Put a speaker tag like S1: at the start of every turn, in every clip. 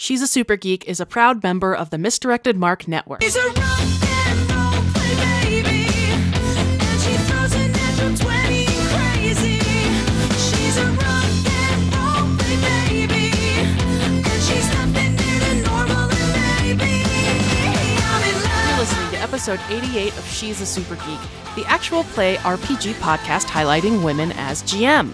S1: She's a Super Geek is a proud member of the Misdirected Mark Network.
S2: She's a rock and roll play baby, and she throws a natural 20 crazy. She's a rock and roll play baby, and she's nothing near the normal and maybe I'm in
S1: You're listening to episode 88 of She's a Super Geek, the actual play RPG podcast highlighting women as GM.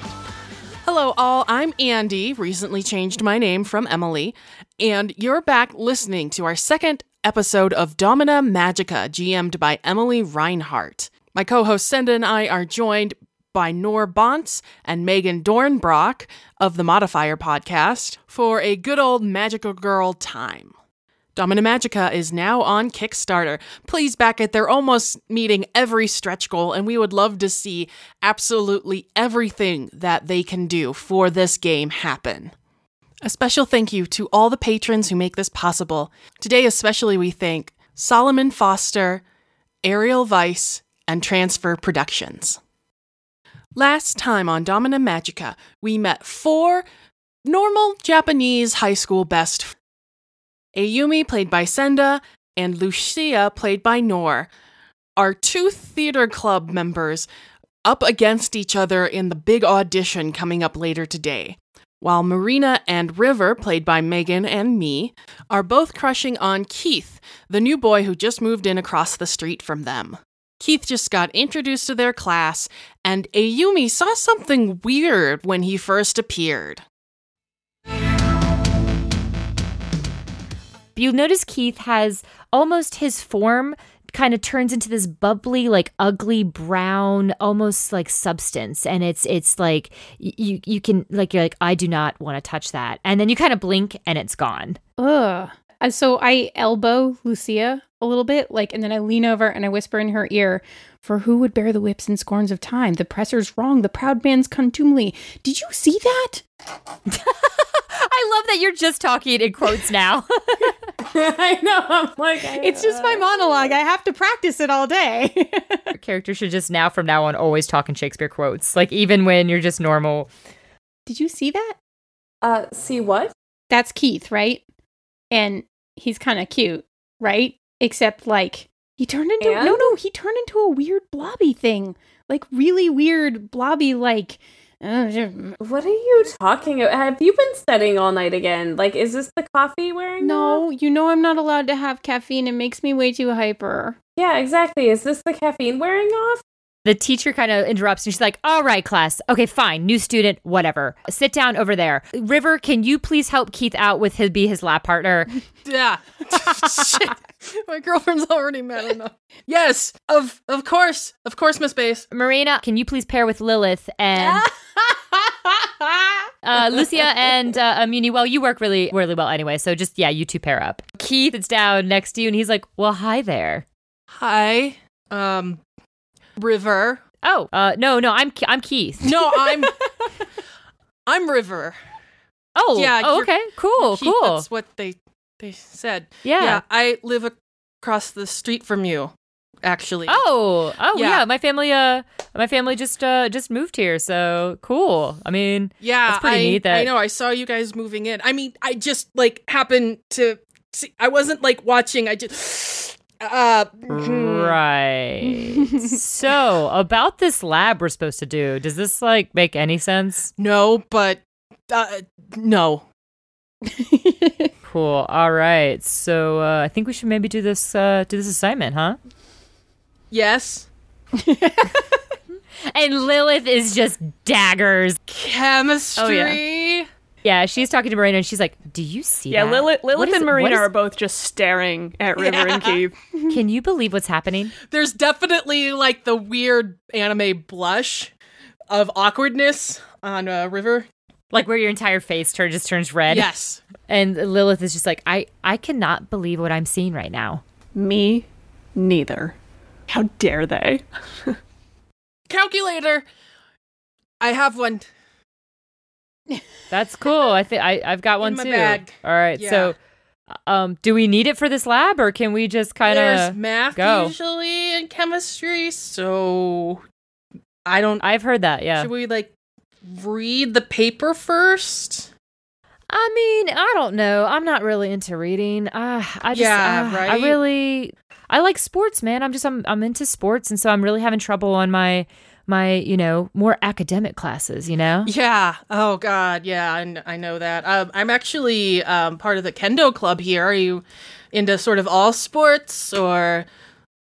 S1: Hello, all. I'm Andi, recently changed my name from Emily, and you're back listening to our second episode of Domina Magica, GM'd by Emily Reinhart. My co host Senda and I are joined by Noor Bonts and Megan Dornbrock of the Modifier podcast for a good old magical girl time. Domina Magica is now on Kickstarter. Please back it. They're almost meeting every stretch goal, and we would love to see absolutely everything that they can do for this game happen. A special thank you to all the patrons who make this possible. Today, especially, we thank Solomon Foster, Ariel Weiss, and Transfer Productions. Last time on Domina Magica, we met four normal Japanese high school best Ayumi, played by Senda, and Lucia, played by Noor, are two theater club members up against each other in the big audition coming up later today. While Marina and River, played by Megan and me, are both crushing on Keith, the new boy who just moved in across the street from them. Keith just got introduced to their class, and Ayumi saw something weird when he first appeared.
S3: You notice Keith has almost his form kind of turns into this bubbly like ugly brown almost like substance and it's it's like you you can like you're like I do not want to touch that and then you kind of blink and it's gone.
S4: Ugh. Uh, So I elbow Lucia a little bit, like, and then I lean over and I whisper in her ear, "For who would bear the whips and scorns of time? The presser's wrong, the proud man's contumely. Did you see that?"
S3: I love that you're just talking in quotes now.
S4: I know. I'm like, it's just my monologue. I have to practice it all day.
S3: Your character should just now from now on always talk in Shakespeare quotes. Like even when you're just normal.
S4: Did you see that?
S5: Uh, see what?
S4: That's Keith, right? And he's kind of cute, right? Except like he turned into no,
S5: And?
S4: no, he turned into a weird blobby thing, like really weird blobby, like. uh,
S5: What are you talking about? Have you been studying all night again? Like, is this the coffee wearing? Off?
S4: No,
S5: off?
S4: you know I'm not allowed to have caffeine. It makes me way too hyper.
S5: Yeah, exactly. Is this the caffeine wearing off?
S3: The teacher kind of interrupts and she's like, All right, class. Okay, fine. New student, whatever. Sit down over there. River, can you please help Keith out with his be his lab partner?
S1: Yeah. Shit. My girlfriend's already mad enough. Yes, of of course. Of course, Miss Base.
S3: Marina, can you please pair with Lilith and uh, Lucia and uh, Ayumi? Well, you work really, really well anyway. So just, yeah, you two pair up. Keith is down next to you and he's like, Well, hi there.
S1: Hi. Um River.
S3: Oh, uh, no, no, I'm I'm Keith.
S1: No, I'm I'm River.
S3: Oh,
S1: Yeah,
S3: oh, okay, cool,
S1: Keith,
S3: cool.
S1: That's what they they said.
S3: Yeah. yeah.
S1: I live across the street from you, actually.
S3: Oh, oh
S1: Yeah.
S3: yeah. My family, uh, my family just, uh, just moved here. So cool. I mean,
S1: yeah.
S3: that's pretty
S1: I,
S3: neat that-
S1: I know. I saw you guys moving in. I mean, I just like happened to see. I wasn't like watching. I just. Uh, hmm.
S3: right. so about this lab we're supposed to do, does this like make any sense?
S1: No, but uh, no.
S3: Cool. All right. So uh, I think we should maybe do this, uh, do this assignment, huh?
S1: Yes.
S3: And Lilith is just daggers.
S1: Chemistry.
S3: Yeah, she's talking to Marina and she's like, "Do you see
S6: Yeah,
S3: that?
S6: Lilith, Lilith
S3: is-
S6: and Marina
S3: is-
S6: are both just staring at River and Keith.
S3: Can you believe what's happening?
S1: There's definitely like the weird anime blush of awkwardness on uh, River.
S3: Like where your entire face turn just turns red.
S1: Yes.
S3: And Lilith is just like, I, I cannot believe what I'm seeing right now.
S6: Me, neither. How dare they?
S1: Calculator. I have one.
S3: That's cool. I think I I've got one too.
S1: bag.
S3: All right.
S1: Yeah.
S3: So, um, do we need it for this lab, or can we just kind
S1: There's
S3: of
S1: math
S3: go?
S1: usually in chemistry, so I don't.
S3: I've heard that. Yeah.
S1: Should we like read the paper first?
S3: I mean, I don't know. I'm not really into reading. Uh, I just,
S1: Yeah,
S3: uh, I really, I like sports, man. I'm just, I'm, I'm into sports, and so I'm really having trouble on my, my, you know, more academic classes. You know.
S1: Yeah. Oh God. Yeah. I, I know that. Um, I'm actually um, part of the kendo club here. Are you into sort of all sports or?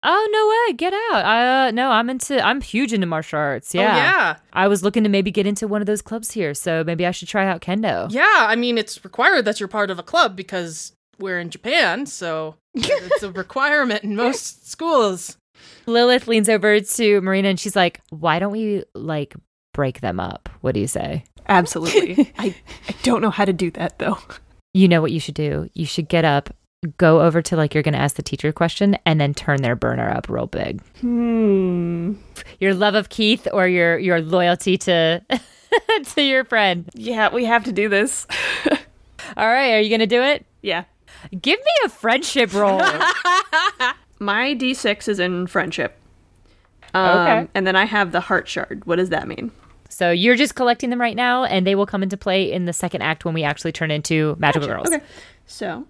S3: Oh no way! Get out! Uh, no, I'm into. I'm huge into martial arts. Yeah.
S1: Oh, yeah.
S3: I was looking to maybe get into one of those clubs here, so maybe I should try out kendo.
S1: Yeah. I mean, it's required that you're part of a club because we're in Japan, so it's a requirement in most schools.
S3: Lilith leans over to Marina and she's like, "Why don't we like break them up? What do you say?"
S6: Absolutely. I, I don't know how to do that though.
S3: You know what you should do? You should get up, go over to like you're going to ask the teacher a question, and then turn their burner up real big.
S6: Hmm.
S3: Your love of Keith or your your loyalty to to your friend.
S6: Yeah, we have to do this.
S3: All right, are you going to do it?
S6: yeah.
S3: Give me a friendship roll.
S6: My D6 is in friendship. Um,
S3: Okay.
S6: And then I have the heart shard. What does that mean?
S3: so you're just collecting them right now, and they will come into play in the second act when we actually turn into magical girls.
S6: Okay. So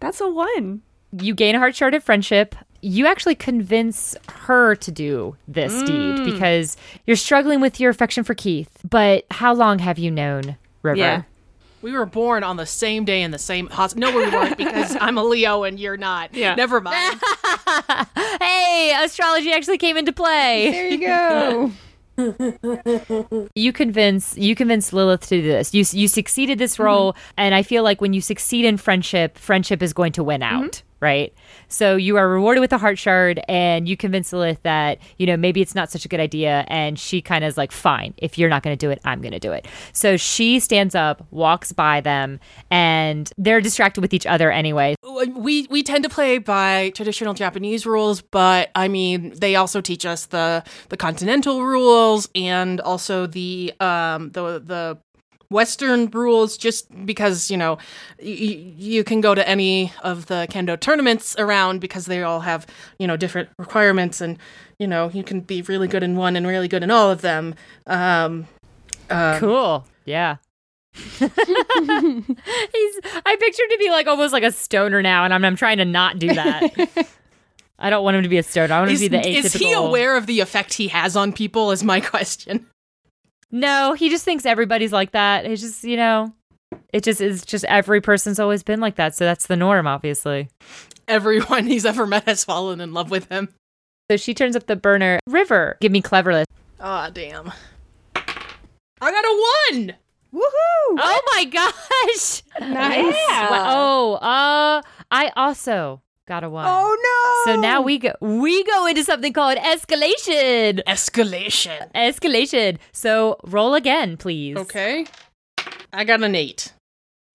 S6: that's a one.
S3: You gain a heart shard of friendship. You actually convince her to do this deed because you're struggling with your affection for Keith. But how long have you known River?
S6: Yeah.
S1: We were born on the same day in the same hospital. No, we weren't because I'm a Leo and you're not.
S6: Yeah.
S1: Never mind.
S3: Hey, astrology actually came into play.
S4: There you go.
S3: you convince you convince Lilith to do this. You you succeeded this roll, mm-hmm. and I feel like when you succeed in friendship, friendship is going to win mm-hmm. out, right? So you are rewarded with a heart shard, and you convince Lilith that you know maybe it's not such a good idea, and she kind of is like, fine, if you're not going to do it, I'm going to do it. So she stands up, walks by them, and they're distracted with each other anyway.
S1: we we tend to play by traditional Japanese rules, but I mean they also teach us the the continental rules and also the um the the Western rules. Just because you know y- you can go to any of the kendo tournaments around because they all have you know different requirements and you know you can be really good in one and really good in all of them. Um, uh,
S3: Cool. Yeah. He's I pictured to be like almost like a stoner now, and I'm, I'm trying to not do that. I don't want him to be a stoner. I want him to be the atypical.
S1: is he aware of the effect he has on people? Is my question.
S3: No, he just thinks everybody's like that. It's just you know, it just is just every person's always been like that, so that's the norm, obviously.
S1: Everyone he's ever met has fallen in love with him.
S3: So she turns up the burner. River, give me cleverness.
S1: Ah, damn. I got a one.
S4: Woohoo!
S3: Oh my gosh!
S4: Nice.
S3: Wow. Oh, uh, I also got a one.
S4: Oh no!
S3: So now we go we go into something called escalation.
S1: Escalation.
S3: Escalation. So roll again, please.
S1: Okay. I got an eight.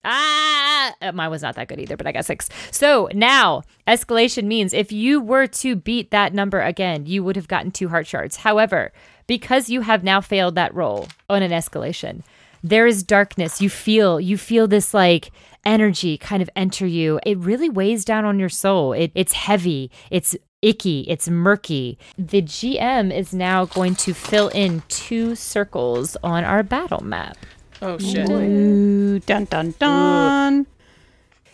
S3: Ah, uh, mine was not that good either, but I got six. So now escalation means if you were to beat that number again, you would have gotten two heart shards. However, because you have now failed that roll on an escalation, there is darkness. You feel you feel this like energy kind of enter you. It really weighs down on your soul. It, it's heavy. It's icky. It's murky. The GM is now going to fill in two circles on our battle map.
S1: Oh shit.
S4: Ooh, dun dun dun.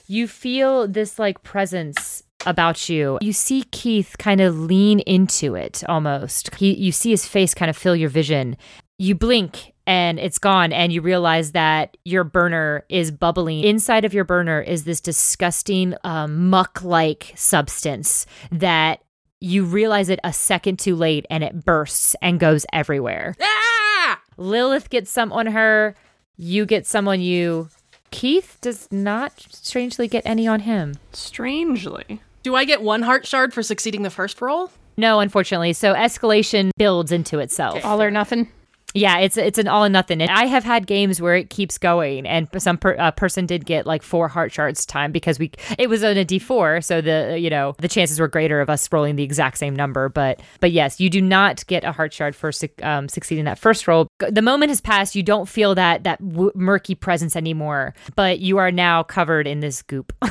S3: you feel this like presence about you. You see Keith kind of lean into it almost. He, you see his face kind of fill your vision. You blink and it's gone, and you realize that your burner is bubbling. Inside of your burner is this disgusting um, muck like substance that you realize it a second too late and it bursts and goes everywhere.
S1: Ah!
S3: Lilith gets some on her. You get some on you. Keith does not strangely get any on him.
S6: Strangely.
S1: Do I get one heart shard for succeeding the first roll?
S3: No, unfortunately. So escalation builds into itself.
S4: All or nothing.
S3: Yeah, it's it's an all and nothing. And I have had games where it keeps going, and some per, uh, person did get like four heart shards time because we it was on a D four, so the you know the chances were greater of us rolling the exact same number. But but yes, you do not get a heart shard for um, succeeding that first roll. The moment has passed. You don't feel that that w- murky presence anymore, but you are now covered in this goop.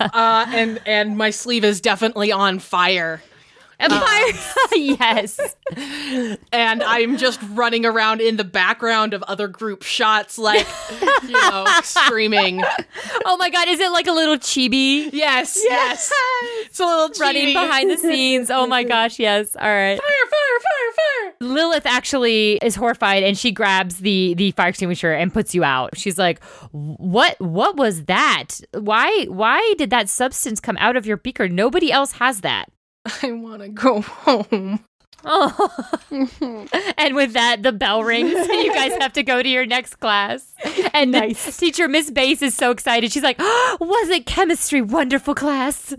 S1: Uh, and and my sleeve is definitely on fire.
S3: Empire. Um, yes.
S1: and I'm just running around in the background of other group shots, like, you know, screaming.
S3: Oh my god, is it like a little chibi
S1: Yes, yes. It's a little
S3: running behind the scenes? Oh my gosh, yes. All right.
S1: Fire, fire, fire, fire.
S3: Lilith actually is horrified and she grabs the the fire extinguisher and puts you out. She's like, "What what was that? Why why did that substance come out of your beaker? Nobody else has that."
S1: I want to go home.
S3: Oh. and with that, the bell rings. you guys have to go to your next class. And the teacher, Miss Bass, is so excited. She's like, oh, wasn't chemistry wonderful class?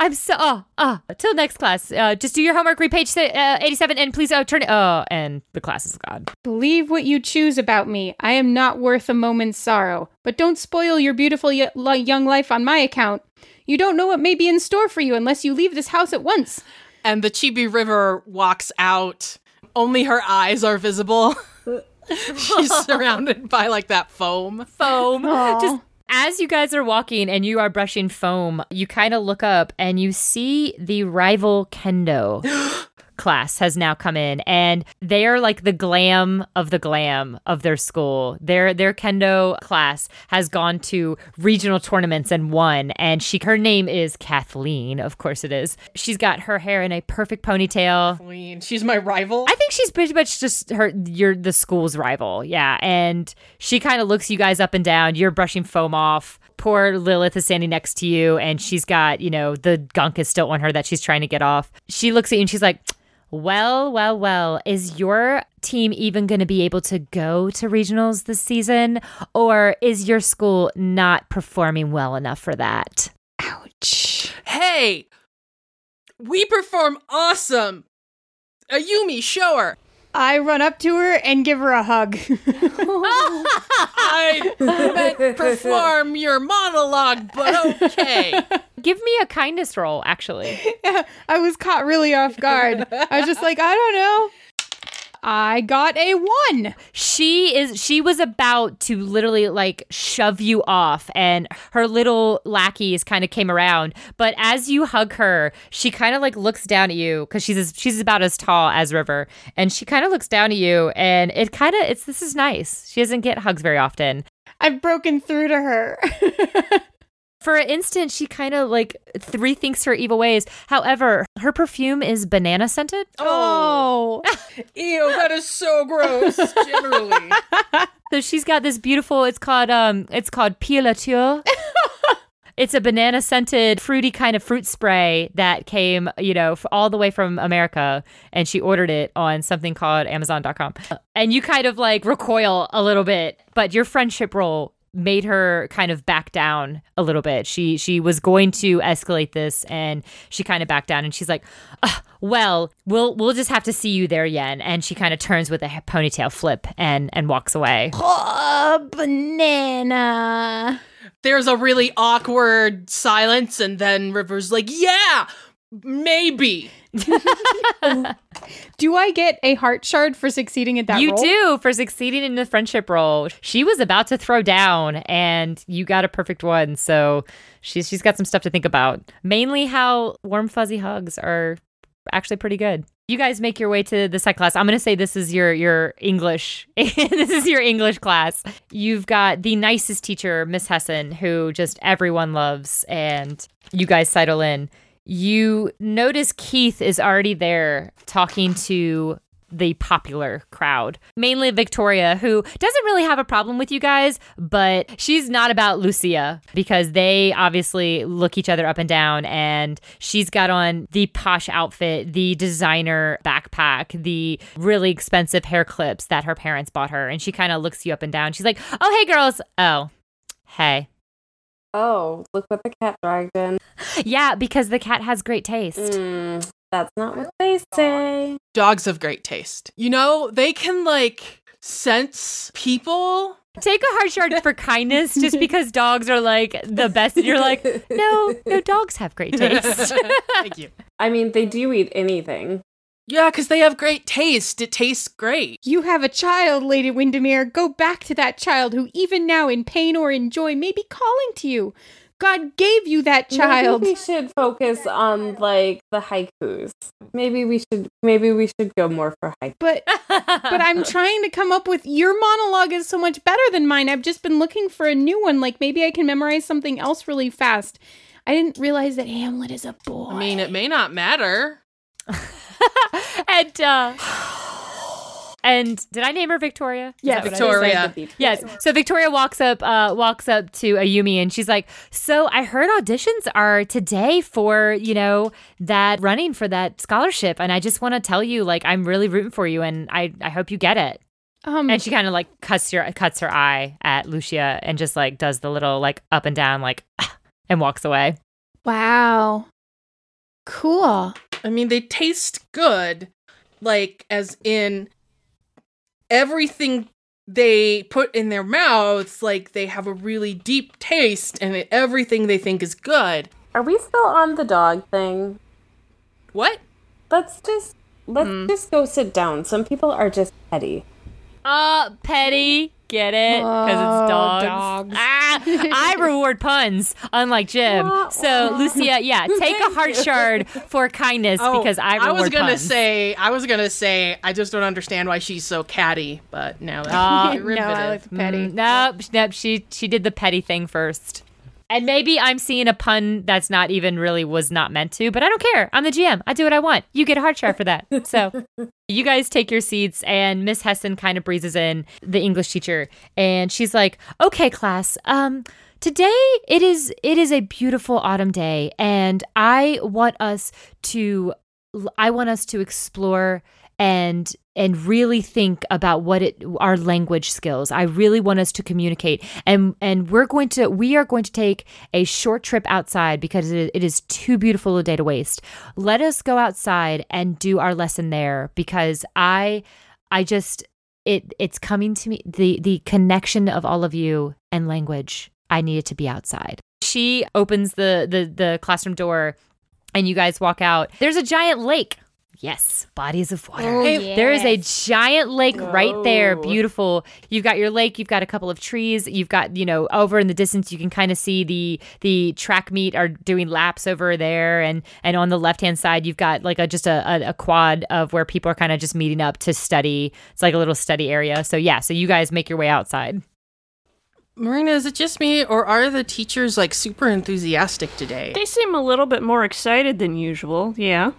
S3: I'm so, oh, oh, till next class. Uh, just do your homework, read page uh, 87, and please uh, turn it. Oh, and the class is gone.
S4: Believe what you choose about me. I am not worth a moment's sorrow. But don't spoil your beautiful y- young life on my account. You don't know what may be in store for you unless you leave this house at once.
S1: And the Chibi River walks out. Only her eyes are visible. She's surrounded by like that foam.
S3: Foam. Just as you guys are walking and you are brushing foam, you kind of look up and you see the rival kendo class has now come in and they are like the glam of the glam of their school. Their their kendo class has gone to regional tournaments and won and she her name is Kathleen, of course it is. She's got her hair in a perfect ponytail.
S1: Queen. She's my rival.
S3: I think she's pretty much just her you're the school's rival. Yeah. And she kind of looks you guys up and down. You're brushing foam off. Poor Lilith is standing next to you and she's got, you know, the gunk is still on her that she's trying to get off. She looks at you and she's like, well, well, well, is your team even going to be able to go to regionals this season? Or is your school not performing well enough for that?
S4: Ouch.
S1: hey, we perform awesome. Ayumi, show her.
S4: I run up to her and give her a hug.
S1: I meant perform your monologue, but okay.
S3: Give me a kindness roll, actually.
S4: I was caught really off guard. I was just like, I don't know. I got a one.
S3: she is she was about to literally like shove you off and her little lackeys kind of came around but as you hug her she kind of like looks down at you because she's as, she's about as tall as river and she kind of looks down at you and it kind of it's this is nice she doesn't get hugs very often
S4: I've broken through to her.
S3: for an instant she kind of like rethinks her evil ways however her perfume is banana scented
S4: oh.
S1: Ew, that is so gross. Generally.
S3: So she's got this beautiful. It's called um. It's called Pilature. It's a banana scented, fruity kind of fruit spray that came, you know, all the way from America. And she ordered it on something called Amazon.com. And you kind of like recoil a little bit, but your friendship roll made her kind of back down a little bit. She she was going to escalate this and she kind of backed down and she's like, "Well, we'll we'll just have to see you there, Yen." And she kind of turns with a ponytail flip and and walks away.
S4: Oh, banana.
S1: There's a really awkward silence, and then River's like, yeah, maybe.
S4: Do I get a heart shard for succeeding at that
S3: you
S4: roll?
S3: do for succeeding in the friendship roll. She was about to throw down, and you got a perfect one. So she's she's got some stuff to think about. Mainly how warm fuzzy hugs are actually pretty good. You guys make your way to the sec class. I'm going to say this is your your English. this is your English class. You've got the nicest teacher, Miss Hessen, who just everyone loves, and you guys settle in. You notice Keith is already there talking to the popular crowd, mainly Victoria, who doesn't really have a problem with you guys, but she's not about Lucia because they obviously look each other up and down. And she's got on the posh outfit, the designer backpack, the really expensive hair clips that her parents bought her. And she kind of looks you up and down. She's like, Oh, hey, girls. Oh, hey.
S5: Oh, look what the cat dragged in.
S3: Yeah, because the cat has great taste.
S5: Mm, that's not what they say.
S1: Dogs have great taste. You know, they can like sense people.
S3: Take a heart shard for kindness just because dogs are like the best. You're like, no, no, dogs have great taste.
S1: Thank you.
S5: I mean, they do eat anything.
S1: Yeah, because they have great taste. It tastes great.
S4: You have a child, Lady Windermere. Go back to that child who, even now in pain or in joy, may be calling to you. God gave you that child.
S5: Maybe we should focus on like the haikus. Maybe we should. Maybe we should go more for haikus.
S4: But but I'm trying to come up with your monologue is so much better than mine. I've just been looking for a new one. Like maybe I can memorize something else really fast. I didn't realize that Hamlet is a boy.
S1: I mean, it may not matter.
S3: and uh and did I name her Victoria?
S4: Yeah,
S3: that what I
S1: Victoria.
S3: Yes. So Victoria walks up uh walks up to Ayumi and she's like, "So I heard auditions are today for, you know, that running for that scholarship and I just want to tell you like I'm really rooting for you and I I hope you get it."
S4: Um,
S3: And she kind of like cuts your cuts her eye at Lucia and just like does the little like up and down like and walks away.
S4: wow. Cool.
S1: I mean, they taste good, like as in everything they put in their mouths, like they have a really deep taste, and it, everything they think is good.
S5: Are we still on the dog thing?
S1: What?
S5: Let's just let's just go sit down. Some people are just petty.
S3: Uh, petty. Get it? Because
S4: Oh,
S3: it's dogs.
S4: dogs.
S3: Ah, I reward puns, unlike Jim. So, Lucia, yeah, take a heart shard for kindness because I reward
S1: Oh, was gonna
S3: puns.
S1: say, I was gonna say, I just don't understand why she's so catty. But now that's
S3: Uh,
S4: no, I like petty.
S3: Mm, nope, nope. She she did the petty thing first. And maybe I'm seeing a pun that's not even really was not meant to, but I don't care. I'm the GM. I do what I want. You get a heart shard for that. So you guys take your seats, and Miss Hessen kind of breezes in, the English teacher, and she's like, "Okay, class. Um, today it is it is a beautiful autumn day, and I want us to I want us to explore and and really think about what it our language skills. I really want us to communicate and and we're going to we are going to take a short trip outside because it, it is too beautiful a day to waste. Let us go outside and do our lesson there because I I just it it's coming to me the the connection of all of you and language. I need it to be outside. She opens the the the classroom door and you guys walk out. There's a giant lake. Yes, bodies of water.
S4: Oh,
S3: There is a giant lake right there. Beautiful. You've got your lake, you've got a couple of trees, you've got, you know, over in the distance you can kind of see the the track meet are doing laps over there and and on the left-hand side you've got like a just a, a, a quad of where people are kind of just meeting up to study. It's like a little study area. So yeah, so you guys make your way outside.
S1: Marina, is it just me, or are the teachers like super enthusiastic today?
S6: They seem a little bit more excited than usual. Yeah.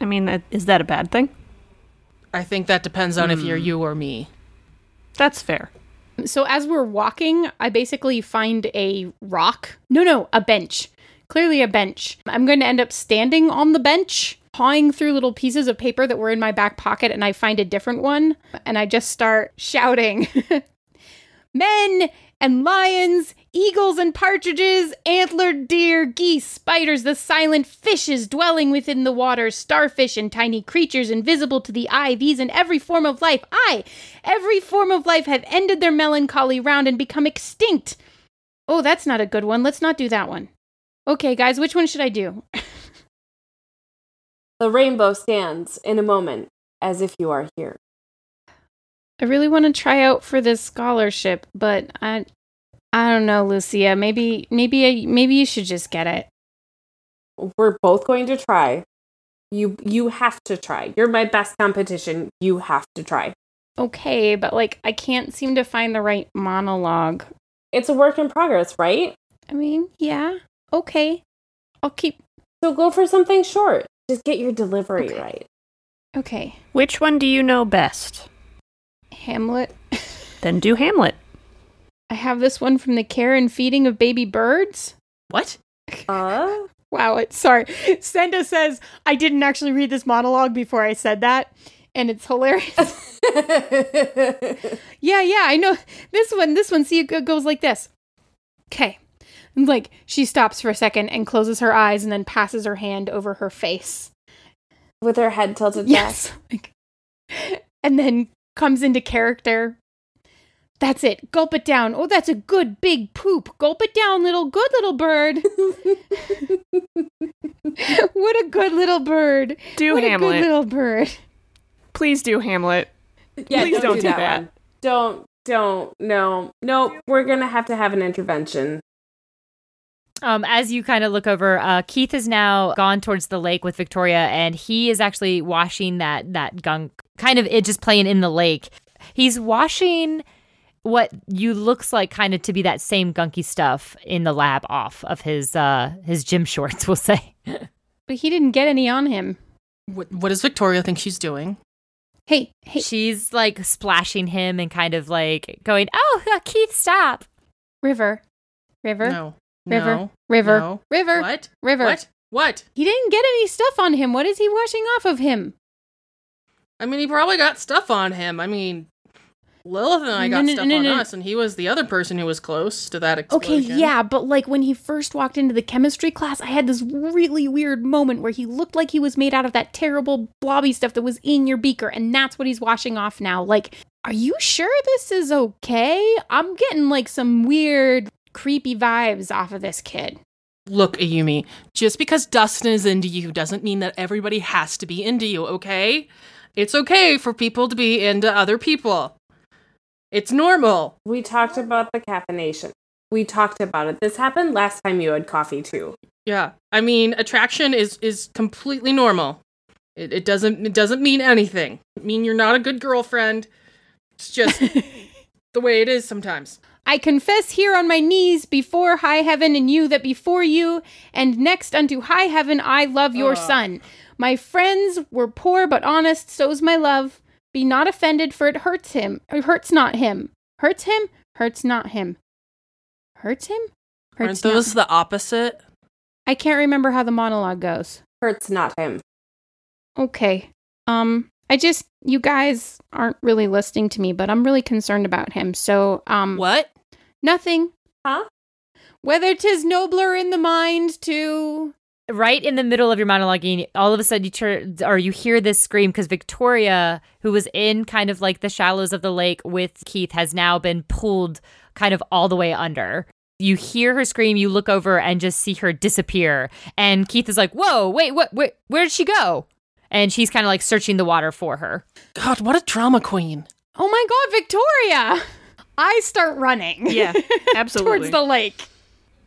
S6: I mean, uh, is that a bad thing?
S1: I think that depends on if you're hmm. you or me.
S6: That's fair.
S4: So as we're walking, I basically find a rock. No, no, a bench. Clearly a bench. I'm going to end up standing on the bench, pawing through little pieces of paper that were in my back pocket, and I find a different one, and I just start shouting. Men and lions, eagles and partridges, antlered deer, geese, spiders, the silent fishes dwelling within the water, starfish and tiny creatures invisible to the eye, these and every form of life, aye, every form of life have ended their melancholy round and become extinct. Oh, that's not a good one. Let's not do that one. Okay, guys, which one should I do?
S5: The rainbow stands in a moment as if you are here.
S4: I really want to try out for this scholarship, but I I don't know, Lucia. Maybe maybe I, maybe you should just get it.
S5: We're both going to try. You you have to try. You're my best competition. You have to try.
S4: Okay, but like I can't seem to find the right monologue.
S5: It's a work in progress, right?
S4: I mean, yeah. Okay. I'll keep
S5: So go for something short. Just get your delivery
S4: Okay.
S5: right.
S4: Okay.
S6: Which one do you know best?
S4: Hamlet.
S6: Then do Hamlet.
S4: I have this one from the care and feeding of baby birds.
S1: What?
S5: Uh,
S4: Wow, it, sorry. Senda says I didn't actually read this monologue before I said that, and it's hilarious. yeah, yeah, I know. This one, this one, see, it goes like this. Okay. Like, she stops for a second and closes her eyes and then passes her hand over her face.
S5: with her head tilted
S4: Yes. Like, and then comes into character. That's it. Gulp it down. Oh, that's a good big poop. Gulp it down, little good little bird. what a good little bird.
S6: Do
S4: what a
S6: Hamlet.
S4: good little bird.
S6: Please do Hamlet.
S5: Yeah,
S6: Please don't do that.
S5: one. Don't don't no no. We're gonna have to have an intervention.
S3: Um, as you kind of look over, uh, Keith has now gone towards the lake with Victoria, and he is actually washing that that gunk, kind of it just playing in the lake. He's washing what you looks like kind of to be that same gunky stuff in the lab off of his uh his gym shorts, we'll say.
S4: But he didn't get any on him.
S1: What, what does Victoria think she's doing?
S4: Hey, hey,
S3: She's like splashing him and kind of like going, "Oh, uh, Keith, stop!"
S4: River, River,
S1: No.
S4: River,
S1: No.
S4: River,
S1: No.
S4: River,
S1: What?
S4: River.
S1: What? What?
S4: He didn't get any stuff on him. What is he washing off of him?
S1: I mean, he probably got stuff on him. I mean, Lilith and I got
S4: no,
S1: stuff
S4: no,
S1: on
S4: no.
S1: us, and he was the other person who was close to that explosion.
S4: Okay, yeah, but like when he first walked into the chemistry class, I had this really weird moment where he looked like he was made out of that terrible blobby stuff that was in your beaker, and that's what he's washing off now. Like, are you sure this is okay? I'm getting like some weird, creepy vibes off of this kid.
S1: Look, Ayumi, just because Dustin is into you doesn't mean that everybody has to be into you, okay? It's okay for people to be into other people. It's normal.
S5: We talked about the caffeination. We talked about it. This happened last time you had coffee too.
S1: Yeah. I mean, attraction is is completely normal. It, it doesn't it doesn't mean anything. It mean you're not a good girlfriend. It's just the way it is sometimes.
S4: I confess here on my knees before high heaven and you that before you and next unto high heaven I love your
S1: Ugh.
S4: son. My friends were poor but honest, so's my love. Be not offended, for it hurts him. It hurts not him. Hurts him, hurts not him. Hurts him?
S1: Aren't
S4: Hurts not
S1: the opposite?
S4: I can't remember how the monologue goes.
S5: Hurts not him.
S4: Okay. Um I just you guys aren't really listening to me, but I'm really concerned about him. So, um
S1: What?
S4: nothing.
S5: Huh?
S4: Whether 'tis nobler in the mind to
S3: right in the middle of your monologuing, all of a sudden you turn or you hear this scream because Victoria, who was in kind of like the shallows of the lake with Keith, has now been pulled kind of all the way under. You hear her scream, you look over and just see her disappear. And Keith is like, Whoa, wait, what wait, where did she go? And she's kind of like searching the water for her.
S1: God, what a drama queen.
S4: Oh my god, Victoria! I start running.
S6: Yeah, absolutely.
S4: Towards the lake.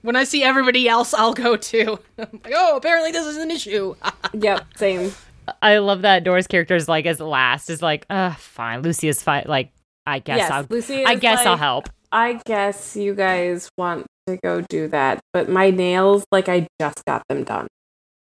S1: When I see everybody else, I'll go too. I'm like, oh, apparently this is an issue.
S5: Yep, same.
S3: I love that Dora's character is like as last is like, uh, fine. Lucy is fine. Like, I guess
S5: yes,
S3: I'll
S5: Lucy.
S3: I
S5: is
S3: guess I'll help.
S5: I guess you guys want to go do that, but my nails, like I just got them done.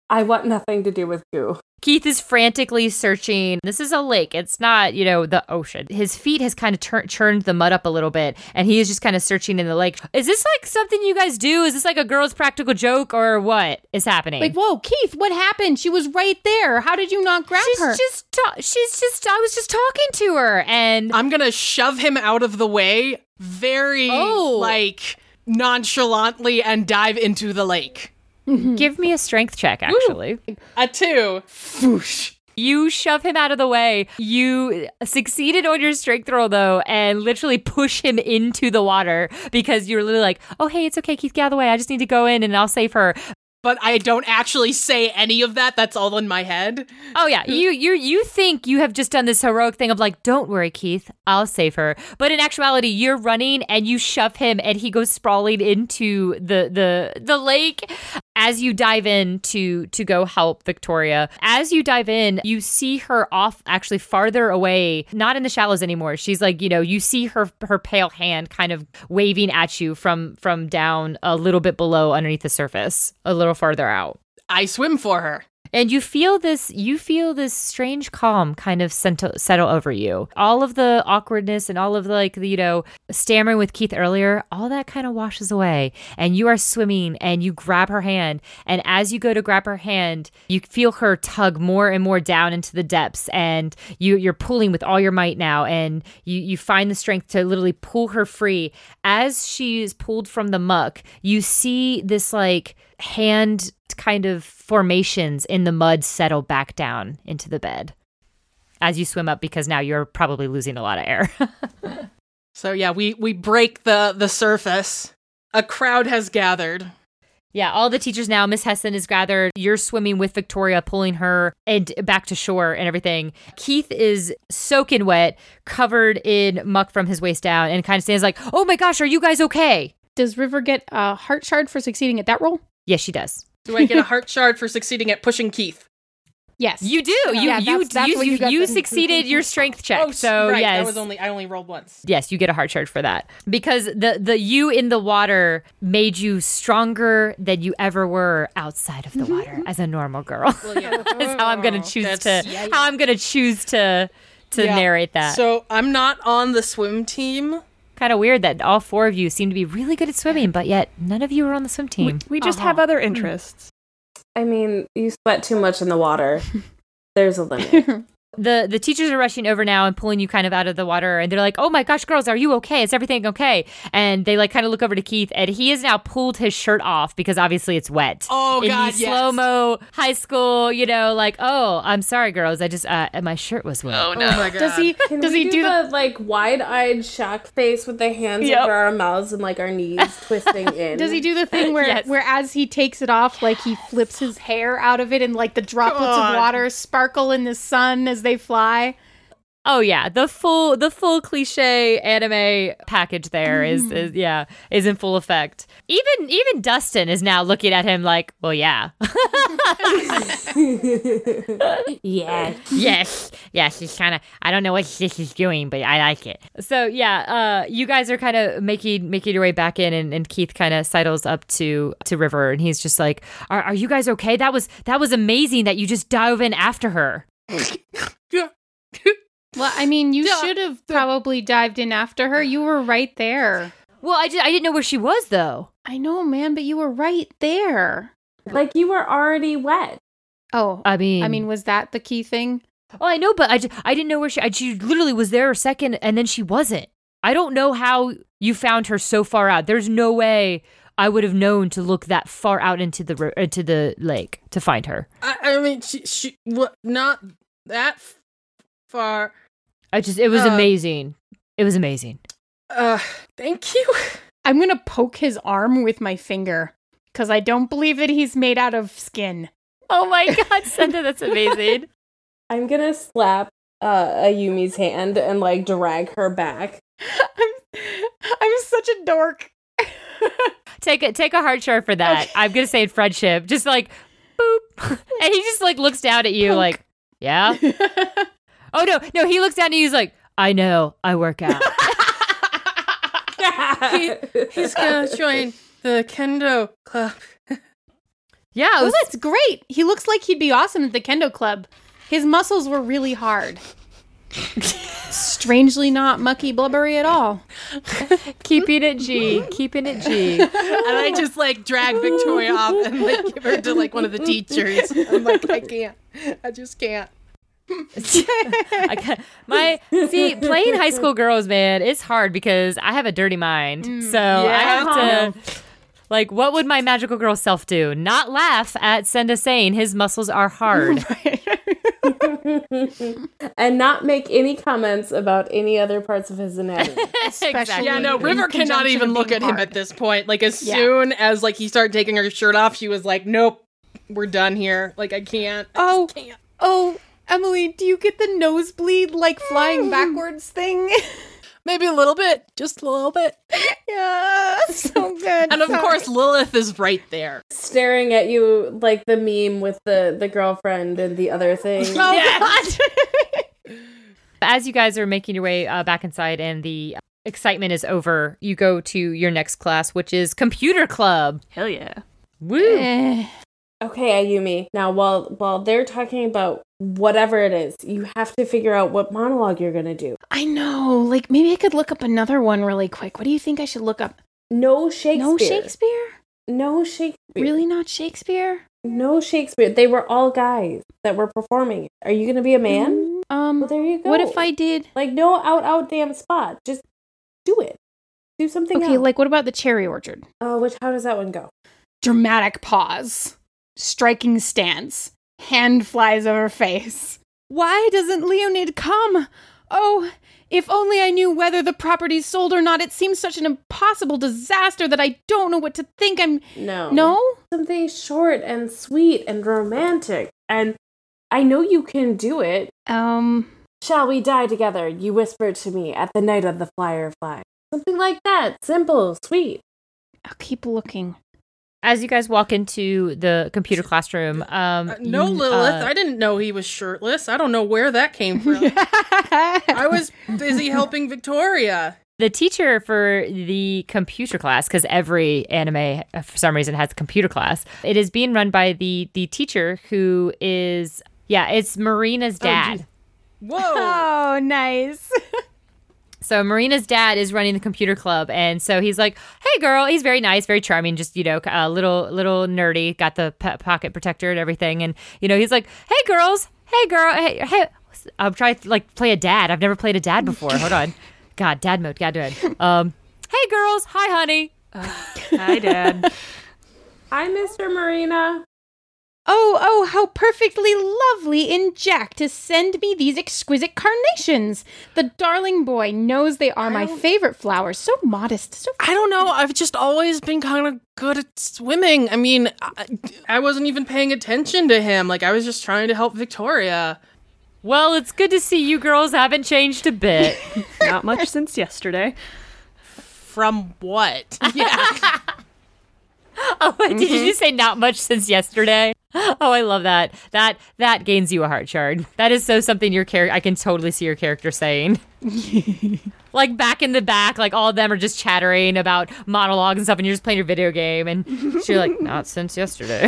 S5: I want nothing to do with goo.
S3: Keith is frantically searching. This is a lake. It's not, you know, the ocean. His feet has kind of tur- churned the mud up a little bit, and he is just kind of searching in the lake. Is this like something you guys do? Is this like a girl's practical joke, or what is happening?
S4: Like, whoa, Keith, what happened? She was right there. How did you not grab
S3: she's
S4: her?
S3: just, ta- she's just. I was just talking to her, and
S1: I'm gonna shove him out of the way very
S3: Oh.
S1: like nonchalantly and dive into the lake. Mm-hmm.
S3: give me a strength check. Actually,
S1: A two. Foosh.
S3: You shove him out of the way. You succeeded on your strength roll though, and literally push him into the water because you're literally like, "Oh, hey, it's okay, Keith, get out of the way. I just need to go in and I'll save her."
S1: But I don't actually say any of that. That's all in my head.
S3: Oh yeah, you you you think you have just done this heroic thing of like, "Don't worry, Keith, I'll save her." But in actuality, you're running and you shove him, and he goes sprawling into the the the lake. As you dive in to to go help Victoria, as you dive in, you see her off actually farther away, not in the shallows anymore. She's like, you know, you see her her pale hand kind of waving at you from from down a little bit below underneath the surface, a little farther out.
S1: I swim for her.
S3: and you feel this you feel this strange calm kind of settle, settle over you. All of the awkwardness and all of the like the, you know stammering with keith earlier all that kind of washes away. And you are swimming and you grab her hand. And as you go to grab her hand you feel her tug more and more down into the depths. And you you're pulling with all your might now. And you you find the strength to literally pull her free. As she is pulled from the muck you see this like hand kind of formations in the mud settle back down into the bed as you swim up because now you're probably losing a lot of air.
S1: So yeah, we we break the the surface. A crowd has gathered.
S3: yeah, all the teachers now, Miss Hessen is gathered. You're swimming with Victoria, pulling her and back to shore and everything. Keith is soaking wet, covered in muck from his waist down, and kind of stands like, "Oh my gosh, are you guys okay?"
S4: Does River get a heart shard for succeeding at that roll?
S3: Yes, she does.
S1: Do I get a heart shard for succeeding at pushing Keith?
S4: Yes.
S3: You do. Oh, you
S4: Yeah,
S3: you
S4: that's- that's
S3: you, you,
S4: you
S3: you succeeded your strength check.
S1: Oh,
S3: so
S1: right.
S3: yes.
S1: That was only I only rolled once.
S3: Yes, you get a heart shard for that because the the you in the water made you stronger than you ever were outside of the water mm-hmm. as a normal girl.
S1: Well, yeah.
S3: That's how I'm gonna oh, choose to
S1: That's-
S3: how I'm gonna choose to to
S1: Yeah.
S3: narrate that.
S1: So I'm not on the swim team.
S3: Kind of weird that all four of you seem to be really good at swimming, but yet none of you are on the swim
S6: We,
S3: team.
S6: we just
S1: Uh-huh.
S6: have other interests.
S5: I mean, you sweat too much in the water. There's a limit.
S3: the the teachers are rushing over now and pulling you kind of out of the water and they're like oh my gosh girls are you okay is everything okay and they like kind of look over to keith and he has now pulled his shirt off because obviously it's wet
S1: Oh,
S3: in
S1: God,
S3: the
S1: yes.
S3: slow-mo high school you know like oh i'm sorry girls i just uh my shirt was wet
S1: Oh my god.
S4: Does he?
S5: Can
S4: does
S5: we
S4: he do the?
S5: the like wide-eyed shock face with the hands
S6: Yep.
S5: over our mouths and like our knees twisting in?
S4: Does he do the thing where,
S3: Yes.
S4: where as he takes it off, like he flips his hair out of it, and like the droplets of water sparkle in the sun as they fly?
S3: oh yeah the full the full cliche anime package there is
S1: Mm-hmm.
S3: is yeah is in full effect even even dustin is now looking at him like well yeah
S5: Yeah.
S3: yes, yes, she's kind of. I don't know what this is doing, but I like it. So yeah, uh, you guys are kind of making making your way back in, and, and Keith kind of sidles up to to River, and he's just like, are, "Are you guys okay? That was that was amazing that you just dove in after her."
S4: Well, I mean, you should have probably dived in after her. You were right there.
S3: Well, I, just, I didn't know where she was though.
S4: I know, man, but you were right there.
S5: Like you were already wet.
S4: Oh,
S3: I mean,
S4: I mean, was that the key thing?
S3: oh, I know, but I, just, I didn't know where she. I, she literally was there a second, and then she wasn't. I don't know how you found her so far out. There's no way I would have known to look that far out into the into the lake to find her.
S1: I, I mean, she, she what? Not that f- far.
S3: I just it was
S1: Uh,
S3: amazing. It was amazing.
S1: Uh, thank you.
S4: I'm gonna poke his arm with my finger because I don't believe that he's made out of skin.
S3: Oh my god, Senda, that's amazing.
S5: I'm gonna slap uh, Ayumi's hand and like drag her back.
S4: I'm, I'm such a dork.
S3: take a take a heart shard for that. I'm gonna say in friendship, just like boop, and he just like looks down at you like, yeah. Oh no, no, he looks down at you. He's like, I know, I work out.
S1: He, he's gonna join the kendo club.
S3: yeah, it
S4: oh, that's great. He looks like he'd be awesome at the kendo club. His muscles were really hard. Strangely not mucky blubbery at all.
S3: keeping it G, keeping it G.
S1: and I just like drag Victoria off and like give her to like one of the teachers. I'm like, I can't. I just can't.
S3: I can't. my see playing high school girls, man, it's hard because I have a dirty mind. Mm. so I have to uh-huh. like, what would my magical girl self do? Not laugh at Senda saying his muscles are hard.
S5: and not make any comments about any other parts of his anatomy.
S3: exactly.
S1: Yeah, no, River cannot even look
S4: being
S1: at him at this point. Like as
S4: Yeah.
S1: soon as like he started taking her shirt off, she was like, "Nope, we're done here. Like I can't. I
S4: Oh.
S1: can't."
S4: Oh, Emily, do you get the nosebleed like flying backwards thing?
S1: Maybe a little bit, just a little bit."
S4: yeah, so good.
S1: And of
S4: Sorry.
S1: course, Lilith is right there.
S5: Staring at you like the meme with the, the girlfriend and the other thing.
S4: Oh god.
S3: As you guys are making your way uh, back inside and the excitement is over, you go to your next class, which is computer club.
S6: Hell yeah.
S3: Woo!
S4: Eh.
S5: Okay, Ayumi. Now, while while they're talking about whatever it is, you have to figure out what monologue you're gonna do.
S4: I know. Like maybe I could look up another one really quick. What do you think I should look up?
S5: No Shakespeare.
S4: No Shakespeare?
S5: No Shakespeare.
S4: Really not Shakespeare?
S5: No Shakespeare. They were all guys that were performing. Are you gonna be a man?
S4: Um
S5: Well, there you go.
S4: what if I did
S5: like no out out damn spot? Just do it. Do something
S4: Okay,
S5: else.
S4: like what about the cherry orchard?
S5: oh, which how does that one go?
S4: Dramatic pause. Striking stance. Hand flies over face. Why doesn't Leonid come? Oh, if only I knew whether the property's sold or not. It seems such an impossible disaster that I don't know what to think. I'm
S5: No.
S4: No?
S5: Something short and sweet and romantic. And I know you can do it.
S4: Um
S5: Shall we die together? You whispered to me at the night of the flyer fly. Something like that. Simple, sweet.
S4: I'll keep looking.
S3: As you guys walk into the computer classroom, um,
S1: Uh, no,
S3: you,
S1: Lilith.
S3: uh,
S1: I didn't know he was shirtless. I don't know where that came from. I was busy helping Victoria.
S3: the teacher for the computer class because every anime uh, for some reason has a computer class it is being run by the the teacher who is yeah it's marina's dad
S1: geez. Whoa.
S4: oh, nice.
S3: so marina's dad is running the computer club and so he's like hey girl he's very nice very charming just you know a little little nerdy got the po- pocket protector and everything and you know he's like hey girls hey girl hey hey i'm trying to like play a dad i've never played a dad before hold on god dad mode god dad. um hey girls hi honey
S6: Hi, Dad.
S5: Hi, Mr. Marina.
S4: Oh, oh, how perfectly lovely in Jack to send me these exquisite carnations. The darling boy knows they are my favorite flowers. So modest, so
S1: I don't know. I've just always been kind of good at swimming. I mean, I, I wasn't even paying attention to him. Like, I was just trying to help Victoria.
S3: Well, it's good to see you girls haven't changed a bit.
S6: Not much since yesterday.
S1: From what? Yeah.
S3: oh, wait, did mm-hmm. you say not much since yesterday? Oh, I love that. That that gains you a heart shard. That is so something your character. I can totally see your character saying. like back in the back, like all of them are just chattering about monologues and stuff, and you're just playing your video game, and so you're like, not since yesterday.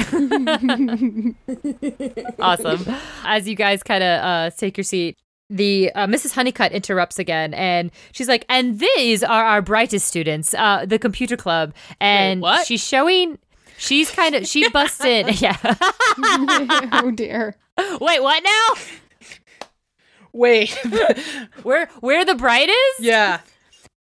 S3: awesome. As you guys kind of uh, take your seat, the uh, Mrs. Honeycutt interrupts again, and she's like, "And these are our brightest students, uh, the computer club." And
S1: what?
S3: she's showing. She's kind of she busted. Yeah.
S4: oh dear.
S3: Wait, what now?
S1: Wait.
S3: Where where the bride is?
S1: yeah.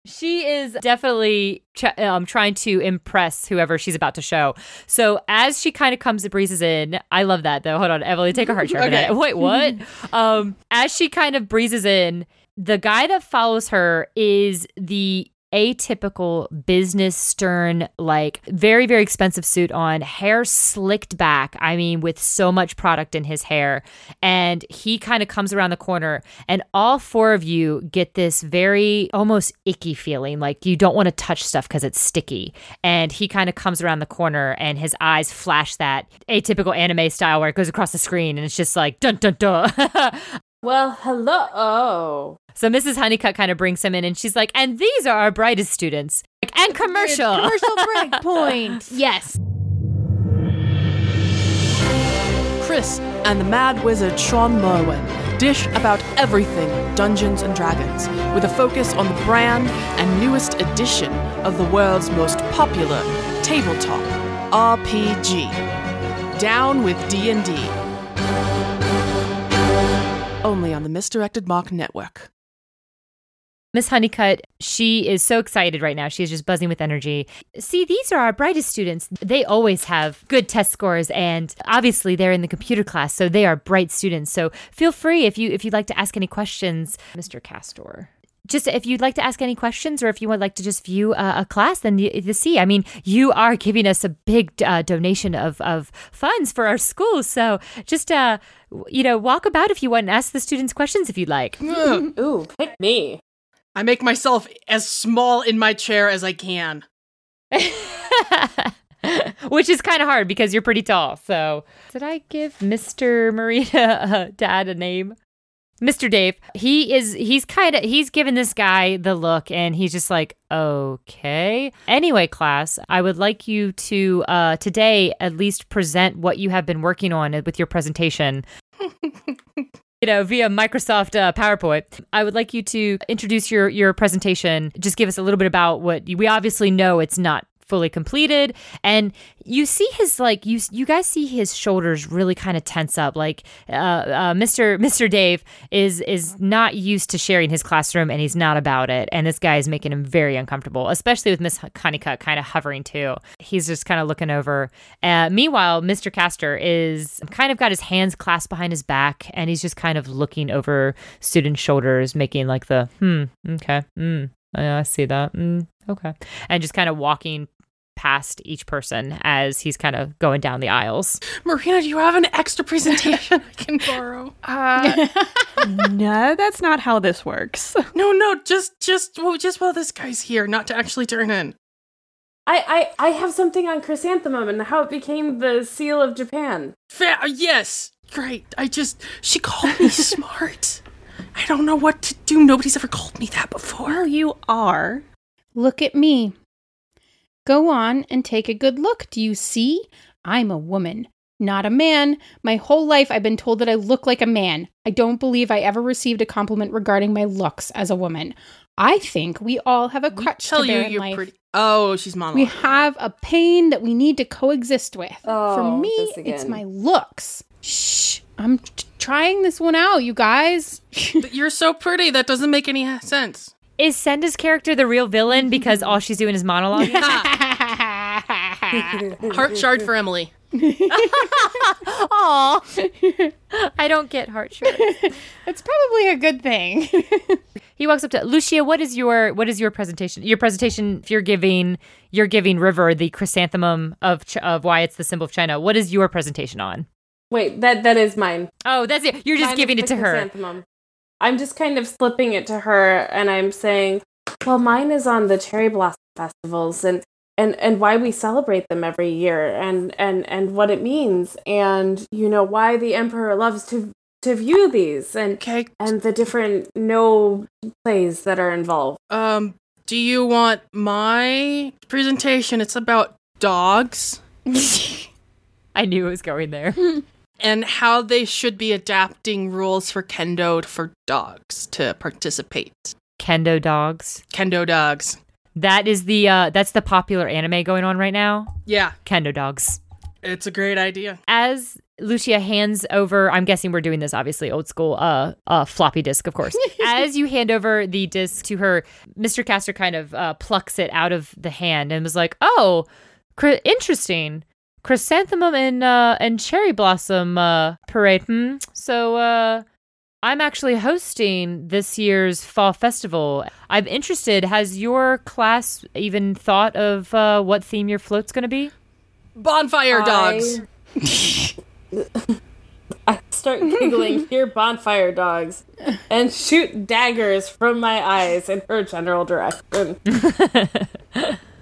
S3: She is definitely ch- um, trying to impress whoever she's about to show. So as she kind of comes and breezes in, I love that though. Hold on, Emily, take a heart shard.
S1: Okay.
S3: Wait, what? um, as she kind of breezes in, the guy that follows her is the atypical business stern like very very expensive suit on hair slicked back i mean with so much product in his hair. And he kind of comes around the corner and all four of you get this very almost icky feeling like you don't want to touch stuff because it's sticky. And he kind of comes around the corner and his eyes flash that atypical anime style where it goes across the screen and it's just like dun dun dun
S5: Well, hello. Oh.
S3: So Mrs. Honeycutt kind of brings him in and she's like, and these are our brightest students. Like, And commercial.
S4: Commercial break point. Yes.
S1: Chris and the mad wizard Shawn Merwin dish about everything Dungeons and Dragons, with a focus on the brand and newest edition of the world's most popular tabletop RPG. Down with D&D. Only on the Misdirected Mark Network.
S3: Miss Honeycutt, she is so excited right now. She's just buzzing with energy. See, these are our brightest students. They always have good test scores and obviously they're in the computer class, so they are bright students. So feel free if you if you'd like to ask any questions, Mr. Castor. Just if you'd like to ask any questions or if you would like to just view a, a class, then you, you see. I mean, you are giving us a big uh, donation of, of funds for our school. So just, uh, you know, walk about if you want and ask the students questions if you'd like.
S5: Ooh, pick me.
S1: I make myself as small in my chair as I can.
S3: Which is kind of hard because you're pretty tall. So, did I give Mr. Marina uh, dad a name? Mr. Dave. He is he's kind of he's given this guy the look and he's just like, "Okay." Anyway, class, I would like you to uh today at least present what you have been working on with your presentation. you know, via Microsoft uh, PowerPoint. I would like you to introduce your your presentation. Just give us a little bit about what we obviously know it's not fully completed and you see his like you you guys see his shoulders really kind of tense up like uh, uh Mr. Mr. Dave is is not used to sharing his classroom and he's not about it and this guy is making him very uncomfortable especially with Miss Honeycutt kind of hovering too he's just kind of looking over uh, meanwhile Mr. Castor is kind of got his hands clasped behind his back and he's just kind of looking over students shoulders making like the hmm okay mm, I see that mm, okay and just kind of walking past each person as he's kind of going down the aisles.
S1: Marina, do you have an extra presentation I can borrow?
S6: Uh, no, that's not how this works.
S1: No, no, just just well, just while this guy's here, not to actually turn in.
S5: I, I I have something on chrysanthemum and how it became the seal of Japan.
S1: Fa- yes, great. I just she called me smart. I don't know what to do. Nobody's ever called me that before.
S6: Well, you are.
S4: Look at me. Go on and take a good look. Do you see? I'm a woman, not a man. My whole life I've been told that I look like a man. I don't believe I ever received a compliment regarding my looks as a woman. I think we all have a crutch
S1: tell
S4: to bear
S1: you
S4: in
S1: you're
S4: life.
S1: pretty. Oh, she's monologuing.
S4: We have a pain that we need to coexist with. For
S5: Oh,
S4: me, it's my looks. Shh. I'm t- trying this one out, you guys.
S1: But you're so pretty. That doesn't make any sense.
S3: Is Senda's character the real villain because all she's doing is monologue?
S1: Heart shard for Emily.
S3: Aw. I don't get heart shard.
S4: It's probably a good thing.
S3: He walks up to Lucia. What is your what is your presentation? Your presentation. If you're giving you're giving River the chrysanthemum of Ch- of why it's the symbol of China. What is your presentation on?
S5: Wait, that that is mine.
S3: Oh, that's it. You're just
S5: Mine
S3: giving it
S5: the
S3: to her.
S5: chrysanthemum. I'm just kind of slipping it to her, and I'm saying, well, mine is on the cherry blossom festivals, and and and why we celebrate them every year, and and and what it means, and you know why the emperor loves to to view these, and
S1: Okay.
S5: and the different Noh plays that are involved.
S1: Um, do you want my presentation? It's about dogs
S3: I knew it was going there.
S1: and how they should be adapting rules for kendo for dogs to participate.
S3: Kendo dogs.
S1: Kendo dogs.
S3: That is the uh that's the popular anime going on right now.
S1: Yeah,
S3: Kendo dogs.
S1: it's a great idea.
S3: As Lucia hands over, I'm guessing we're doing this obviously old school, uh, uh, floppy disk, of course. As you hand over the disc to her, Mr. Castor kind of uh, plucks it out of the hand and was like, "Oh, cr- interesting, chrysanthemum and uh, and cherry blossom uh, parade. Hmm. So, uh, I'm actually hosting this year's fall festival. I'm interested. Has your class even thought of uh, what theme your float's going to be?
S1: Bonfire dogs.
S5: I start giggling, hear bonfire dogs, and shoot daggers from my eyes in her general direction.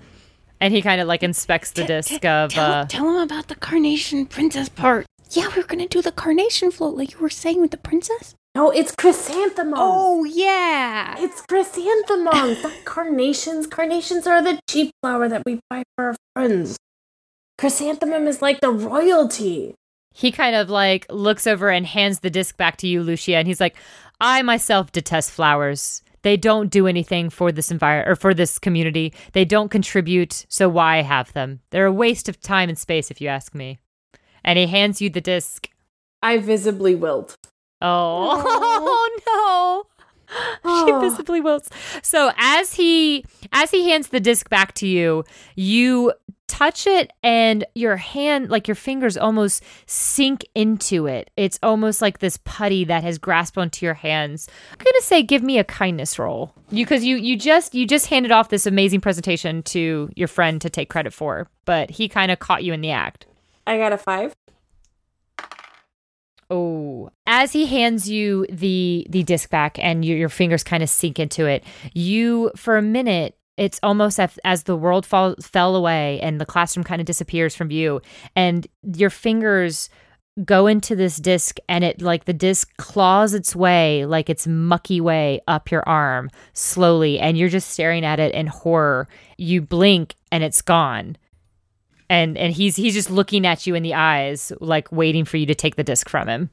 S3: And he kind of like inspects the disc of
S4: tell,
S3: uh
S4: tell him about the carnation princess part. Yeah, we are gonna do the carnation float like you were saying with the princess.
S5: No, it's chrysanthemums.
S4: Oh yeah.
S5: It's chrysanthemums, not carnations. Carnations are the cheap flower that we buy for our friends. Chrysanthemum is like the royalty.
S3: he kind of like looks over and hands the disc back to you, Lucia, and he's like, I myself detest flowers. They don't do anything for this environment or for this community. They don't contribute, so why have them? They're a waste of time and space, if you ask me. And he hands you the disc.
S5: I visibly wilt.
S3: Oh, no. She
S5: Oh.
S3: visibly wilts. So as he as he hands the disc back to you, you touch it and your hand like your fingers almost sink into it. It's almost like this putty that has grasped onto your hands. I'm going to say give me a kindness roll. You cuz you you just you just handed off this amazing presentation to your friend to take credit for, but he kind of caught you in the act.
S5: I got a five.
S3: Oh, as he hands you the the disc back and your your fingers kind of sink into it, you for a minute it's almost as, as the world fall, fell away and the classroom kind of disappears from view and your fingers go into this disc and it like the disc claws its way like its mucky way up your arm slowly and you're just staring at it in horror you blink and it's gone and and he's he's just looking at you in the eyes like waiting for you to take the disc from him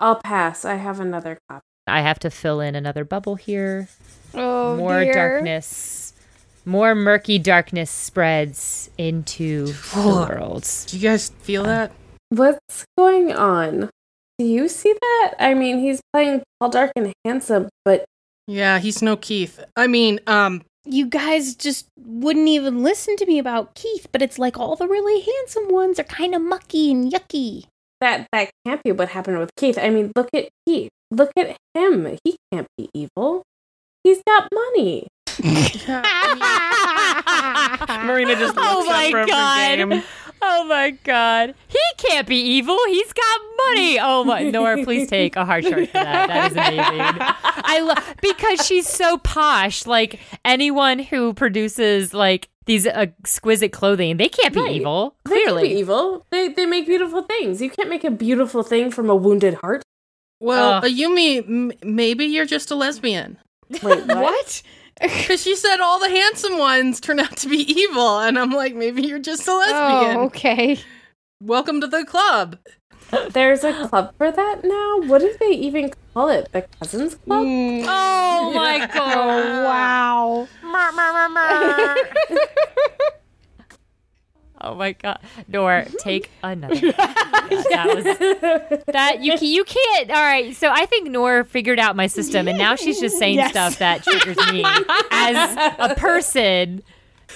S5: I'll pass. I have another copy.
S3: I have to fill in another bubble here
S4: Oh
S3: more
S4: dear.
S3: darkness more murky darkness spreads into the world
S1: Do you guys feel that?
S5: What's going on? Do you see that? I mean, he's playing tall, dark, and handsome, but
S1: Yeah, he's no Keith. I mean, um,
S4: You guys just wouldn't even listen to me about Keith, but it's like all the really handsome ones are kind of mucky and yucky.
S5: that that can't be what happened with Keith. I mean, look at Keith. Look at him. He can't be evil. He's got money.
S6: Marina just oh looks
S3: Oh
S6: up
S3: my
S6: from
S3: God.
S6: her game.
S3: oh my god he can't be evil. He's got money. Oh my, Noor, please take a heart shard for that. That is amazing. I love because she's so posh. Like anyone who produces like these uh, exquisite clothing, they can't be
S5: Right.
S3: evil.
S5: They can
S3: Clearly,
S5: be evil. They they make beautiful things. You can't make a beautiful thing from a wounded heart.
S1: Well, uh,
S3: Ugh.
S1: Ayumi, m- maybe you're just a lesbian.
S5: Wait, what?
S4: What?
S1: Because she said all the handsome ones turn out to be evil. And I'm like, maybe you're just a lesbian.
S4: Oh, okay.
S1: Welcome to the club.
S5: There's a club for that now. What do they even call it? The Cousins Club? Mm.
S3: Oh my god!
S4: Wow.
S3: Oh my god, Noor, take another. that was that you you can't. All right, so I think Noor figured out my system, and now she's just saying
S4: Yes.
S3: stuff that triggers me as a person.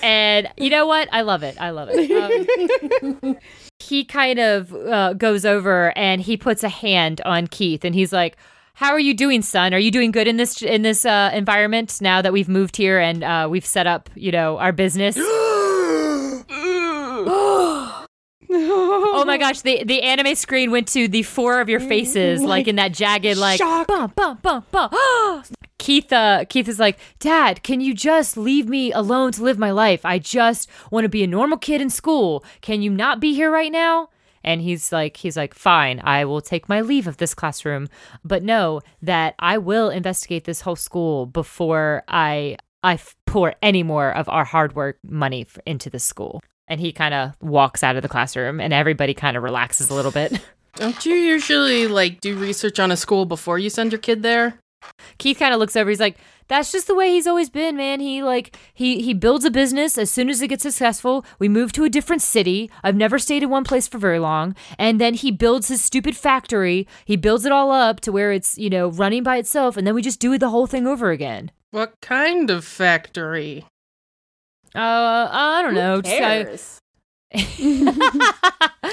S3: And you know what? I love it. I love it. Um, he kind of uh, goes over and he puts a hand on Keith, and he's like. How are you doing, son? Are you doing good in this in this uh, environment now that we've moved here and uh, we've set up, you know, our business? Oh my gosh, the the anime screen went to the four of your faces, like in that jagged, like
S4: Shock.
S3: bum bum bum bum. Keith, uh, Keith is like, Dad, can you just leave me alone to live my life? I just want to be a normal kid in school. Can you not be here right now? And he's like, he's like, fine, I will take my leave of this classroom, but know that I will investigate this whole school before i i pour any more of our hard work money into the school. And he kind of walks out of the classroom, and everybody kind of relaxes a little bit.
S1: Don't you usually like do research on a school before you send your kid there?
S3: Keith kind of looks over. He's like, "That's just the way he's always been, man. He like he he builds a business as soon as it gets successful. We move to a different city. I've never stayed in one place for very long, and then he builds his stupid factory. He builds it all up to where it's you know running by itself, and then we just do the whole thing over again.
S1: What kind of factory?
S3: Uh, I don't know.
S5: Who
S3: just, I-
S5: cares?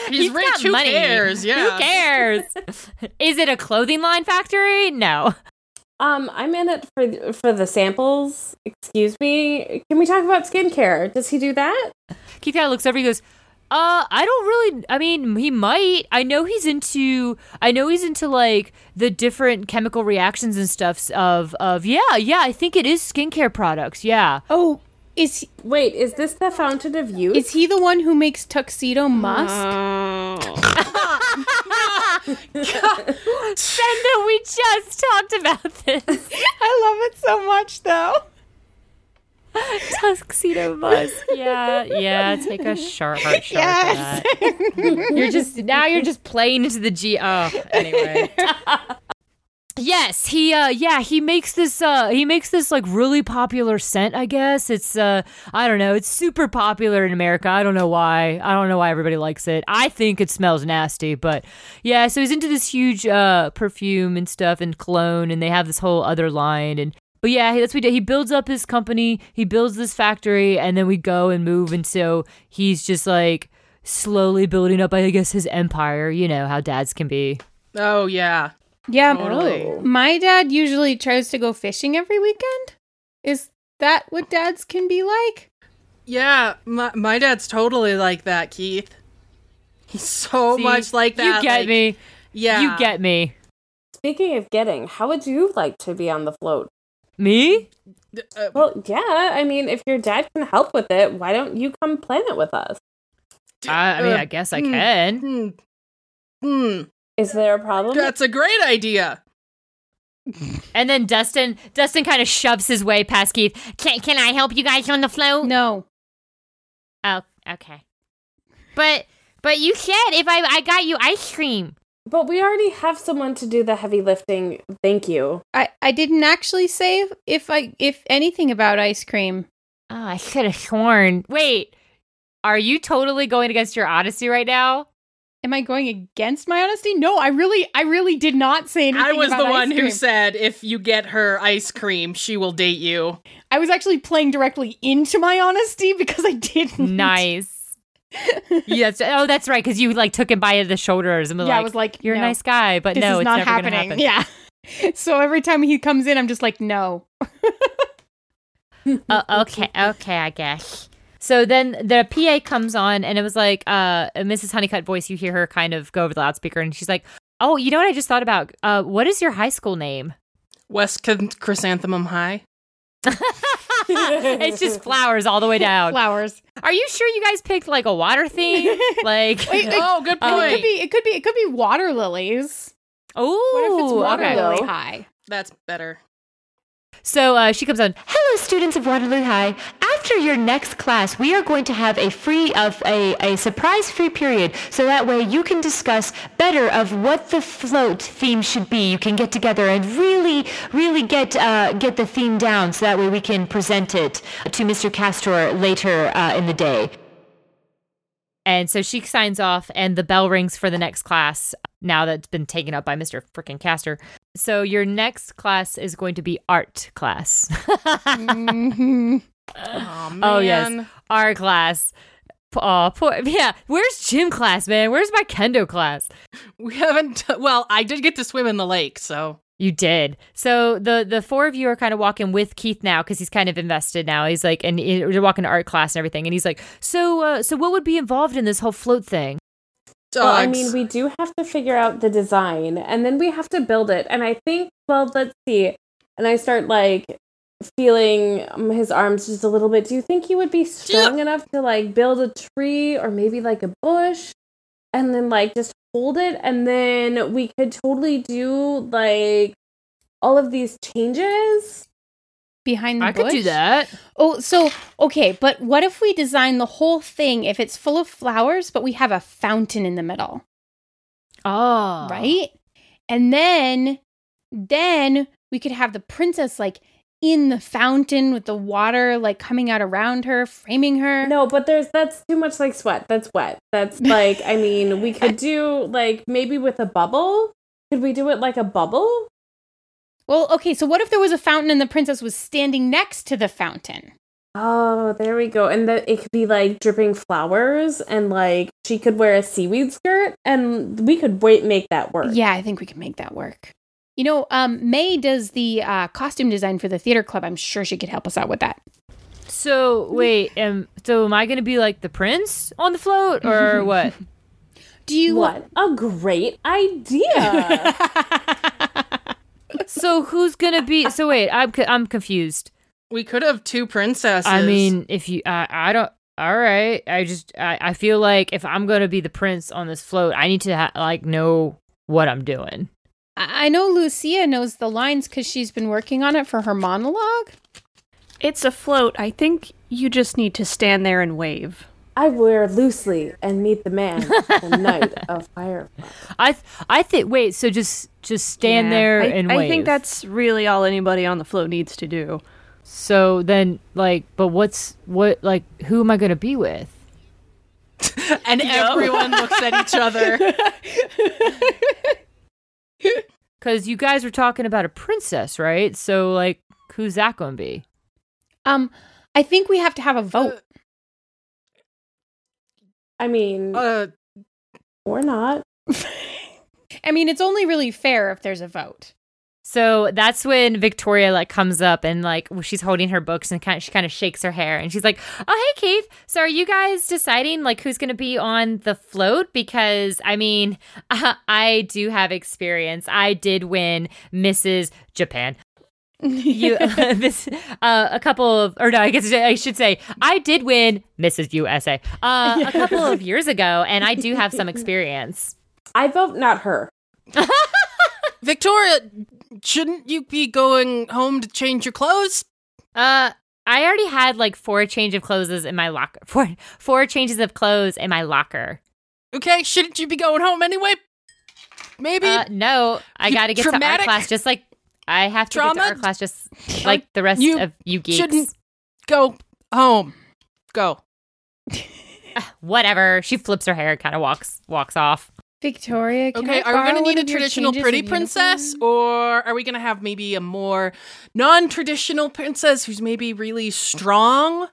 S1: He's, rich.
S3: got
S1: Who
S3: money.
S1: cares? Yeah.
S3: Who cares? Is it a clothing line factory? No.
S5: Um, I'm in it for for the samples. Excuse me. Can we talk about skincare? Does he do that?
S3: Keith kind of looks over. He goes, "Uh, I don't really. I mean, he might. I know he's into. I know he's into like the different chemical reactions and stuffs of of. Yeah, yeah. I think it is skincare products. Yeah.
S4: Oh, is
S5: Wait, is this the fountain of youth?
S4: is he the one who makes tuxedo musk? Oh.
S3: Brenda, we just talked about this.
S4: I love it so much, though.
S3: Tuxedo musk. Yeah, yeah. Take a sharp, hard shot
S4: Yes.
S3: You're just now. You're just playing into the G. Oh, anyway. Yes, he uh yeah, he makes this uh he makes this like really popular scent, I guess. It's uh I don't know, it's super popular in America. I don't know why. I don't know why everybody likes it. I think it smells nasty, but yeah, so he's into this huge uh perfume and stuff and cologne and they have this whole other line and but yeah, that's what he did. He builds up his company, he builds this factory, and then we go and move. And so he's just like slowly building up, I guess, his empire. You know how dads can be.
S1: Oh yeah.
S4: Yeah,
S1: Totally.
S4: my dad usually tries to go fishing every weekend. Is that what dads can be like?
S1: Yeah, my, my dad's totally like that, Keith. He's so
S3: See,
S1: much like that.
S3: You get
S1: like-
S3: me.
S1: Yeah.
S3: You get me.
S5: Speaking of getting, how would you like to be on the float?
S3: Me?
S1: Uh,
S5: Well, yeah. I mean, if your dad can help with it, why don't you come plan it with us?
S3: I, I mean,
S1: uh,
S3: I guess I
S1: hmm,
S3: can.
S1: Hmm. Hmm.
S5: Is there a problem?
S1: That's a great idea.
S3: And then Dustin, Dustin kind of shoves his way past Keith. Can Can I help you guys on the float?
S4: No.
S3: Oh, okay. But but you said if I I got you ice cream.
S5: but we already have someone to do the heavy lifting. Thank you.
S4: I, I didn't actually say if, if I if anything about ice cream.
S3: Oh, I should have sworn. Wait, are you totally going against your honesty right now?
S4: Am I going against my honesty? No, I really I really did not say anything.
S1: I was
S4: about
S1: the
S4: ice
S1: one who said if you get her ice cream, she will date you.
S4: I was actually playing directly into my honesty because I didn't.
S3: Nice. yes. Oh, that's right. Because you like took him by the shoulders and was
S4: Yeah,
S3: like,
S4: I was like,
S3: "You're
S4: no,
S3: a nice guy," but
S4: This
S3: no,
S4: is
S3: it's
S4: not
S3: never
S4: happening.
S3: happen.
S4: Yeah. So every time he comes in, I'm just like, no.
S3: Uh, okay, okay, I guess. So then the PA comes on, and it was like uh, Mrs. Honeycutt voice. You hear her kind of go over the loudspeaker, and she's like, "Oh, you know what I just thought about? Uh, what is your high school name?"
S1: West Chry- Chrysanthemum High.
S3: it's just flowers all the way down.
S4: Flowers.
S3: Are you sure you guys picked like a water theme? Like,
S4: Wait, wait,
S1: Oh, good point.
S4: it could be. It could be. It could be water lilies.
S3: oh,
S4: What if it's water
S3: okay.
S4: lily high?
S1: That's better.
S3: So uh, she comes on. Hello, students of Waterloo High. After your next class, we are going to have a free of a, a surprise free period, so that way you can discuss better of what the float theme should be. You can get together and really, really get uh, get the theme down, so that way we can present it to Mr. Castor later uh, in the day. And so she signs off, and the bell rings for the next class. Now that's been taken up by Mr. Frickin' Castor. So your next class is going to be art class.
S4: Mhm.
S1: Oh man.
S3: Oh, yes. art class. Oh, poor, yeah. Where's gym class, man? Where's my kendo class?
S1: We haven't. Well, I did get to swim in the lake, so
S3: You did. So the the four of you are kind of walking with Keith now because he's kind of invested now. He's like, and you're walking to art class and everything. And he's like, so uh, so what would be involved in this whole float thing?
S5: Well, I mean, we do have to figure out the design and then we have to build it. And I think, well, let's see. And I start like feeling um, his arms just a little bit. Do you think he would be strong enough to like build a tree or maybe like a bush and then like just hold it? And then we could totally do like all of these changes.
S4: Behind the
S3: I could do that.
S4: Oh, so okay, but what if we design the whole thing if it's full of flowers, but we have a fountain in the middle,
S3: Oh,
S4: right? And then, then we could have the princess like in the fountain with the water like coming out around her, framing her.
S5: No, but there's that's too much like sweat. That's wet. That's like, I mean, we could do like maybe with a bubble. Could we do it like a bubble?
S4: Well, okay, so what if there was a fountain and the princess was standing next to the fountain?
S5: Oh, there we go. And that it could be like dripping flowers, and like she could wear a seaweed skirt, and we could wait make that work.
S4: Yeah, I think we can make that work. You know, um, May does the uh, costume design for the theater club. I'm sure she could help us out with that.
S3: So wait, um, so am I gonna be like the prince on the float or what?
S4: Do you
S5: What a great idea!
S3: so who's gonna be? So wait, I'm I'm confused.
S1: we could have two princesses.
S3: I mean, if you, I, I don't. All right, I just, I, I feel like if I'm gonna be the prince on this float, I need to ha- like know what I'm doing.
S4: I I know Lucia knows the lines because she's been working on it for her monologue.
S6: It's a float. I think you just need to stand there and wave.
S5: I wear loosely and meet the man, the knight of Firefly.
S3: I, th- I think. Wait, so just, just stand
S6: Yeah.
S3: there
S6: I,
S3: and
S6: I
S3: wave.
S6: think that's really all anybody on the float needs to do.
S3: So then, like, but what's what? Like, who am I gonna be with?
S1: and everyone looks at each other.
S3: Because you guys were talking about a princess, right? So, like, who's that gonna be?
S4: Um, I think we have to have a vote.
S5: I mean,
S1: Uh,
S5: or not.
S4: I mean, it's only really fair if there's a vote.
S3: So that's when Victoria like comes up and like she's holding her books and kind of, she kind of shakes her hair and she's like, "Oh hey Keith, so are you guys deciding like who's going to be on the float? Because I mean, I do have experience. I did win Mrs. Japan. You this uh, a couple of or no, I guess I should say I did win Mrs. USA uh, a couple of years ago, and I do have some experience.
S5: I vote not her.
S1: Victoria, shouldn't you be going home to change your clothes?
S3: Uh, I already had like four change of clothes in my locker. Four four changes of clothes in my locker.
S1: Okay, shouldn't you be going home anyway? Maybe.
S3: Uh, no, I
S1: You
S3: got to get to art class just like I have to get to
S1: drama?
S3: art class just like the rest
S1: You
S3: of you geeks.
S1: shouldn't go home. Go.
S3: Ah, whatever. She flips her hair, kind of walks walks off.
S4: Victoria, can
S1: Okay,
S4: I
S1: are we going to need a traditional pretty princess, or are we going to have maybe a more non-traditional princess who's maybe really strong?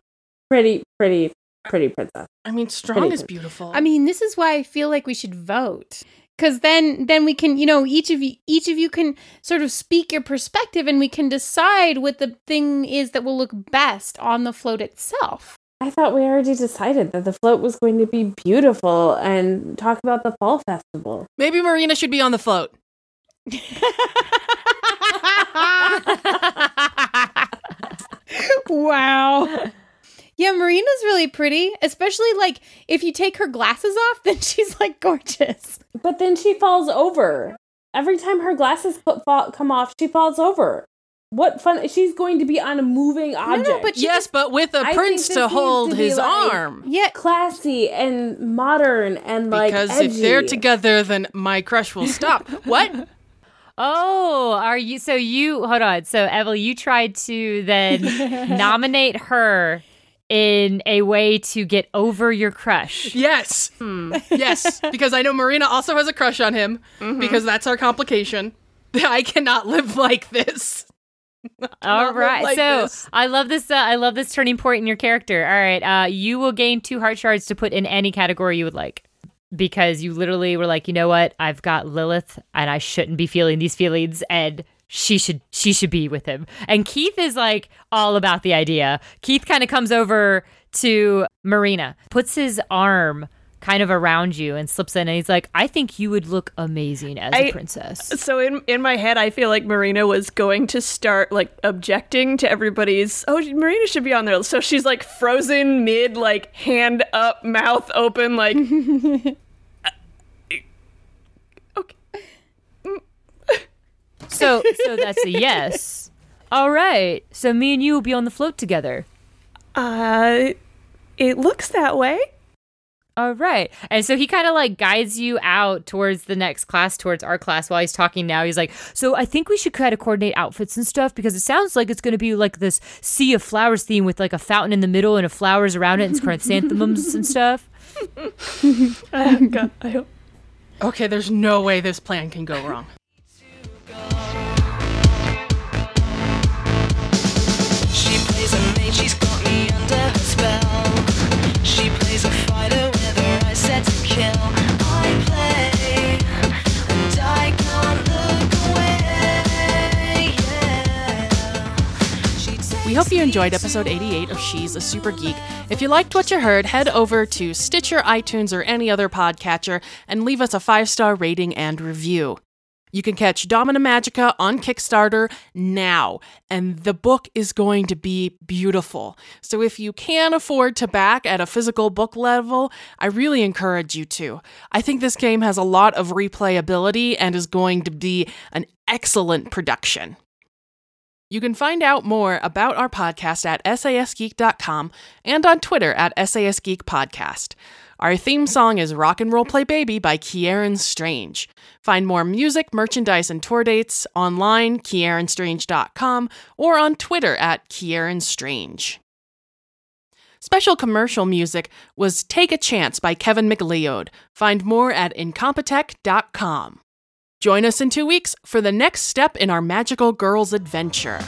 S5: Pretty, pretty, pretty princess.
S1: I mean, strong
S5: Pretty
S1: is
S5: good.
S1: beautiful.
S4: I mean, this is why I feel like we should vote. Cause then then we can, you know, each of you each of you can sort of speak your perspective and we can decide what the thing is that will look best on the float itself.
S5: I thought we already decided that the float was going to be beautiful and talk about the fall festival.
S1: Maybe Marina should be on the float.
S4: wow. Yeah, Marina's really pretty, especially like if you take her glasses off, then she's like gorgeous.
S5: But then she falls over. Every time her glasses put, fall, come off, she falls over. What fun! She's going to be on a moving object.
S4: but she
S1: yes, but with a
S5: I
S1: prince to hold
S5: to
S1: his
S5: like-
S1: arm.
S4: Yeah,
S5: classy and modern and like
S1: because if they're together, then my crush will stop. what?
S3: Oh, are you? So you hold on. So Evel, you tried to then nominate her in a way to get over your crush.
S1: Yes. Yes, because I know Marina also has a crush on him because that's our complication. I cannot live like this.
S3: All right.
S1: like
S3: so
S1: this.
S3: I love this. Uh, I love this turning point in your character. All right. Uh, you will gain two heart shards to put in any category you would like. Because you literally were like, you know what? I've got Lilith, and I shouldn't be feeling these feelings, and she should she should be with him. And Keith is like all about the idea. Keith kind of comes over to Marina, puts his arm kind of around you, and slips in, and he's like, "I think you would look amazing as a
S6: I-
S3: princess."
S6: So in in my head, I feel like Marina was going to start like objecting to everybody's. Oh, Marina should be on there. So she's like frozen mid, like hand up, mouth open, like. uh, okay.
S3: So so that's a yes. All right. So me and you will be on the float together.
S6: Uh, it looks that way.
S3: All right. And so he kind of like guides you out towards the next class, towards our class while he's talking now. He's like, So I think we should kind of coordinate outfits and stuff because it sounds like it's going to be like this sea of flowers theme with like a fountain in the middle and a flowers around it and chrysanthemums and stuff.
S6: Oh God, I hope.
S1: Okay, there's no way this plan can go wrong. Hope you enjoyed episode 88 of She's a Super Geek. If you liked what you heard, head over to Stitcher, iTunes, or any other podcatcher and leave us a five star rating and review. You can catch Domina Magica on Kickstarter now, and the book is going to be beautiful. So if you can afford to back at a physical book level, I really encourage you to. I think this game has a lot of replayability and is going to be an excellent production. You can find out more about our podcast at sasgeek.com and on Twitter at sasgeekpodcast. Our theme song is Rock and Roll Play Baby by Kieran Strange. Find more music, merchandise, and tour dates online, kieranstrange.com, or on Twitter at Kieran Strange. Special commercial music was Take a Chance by Kevin MacLeod. Find more at incompetech.com. Join us in two weeks for the next step in our magical girls adventure.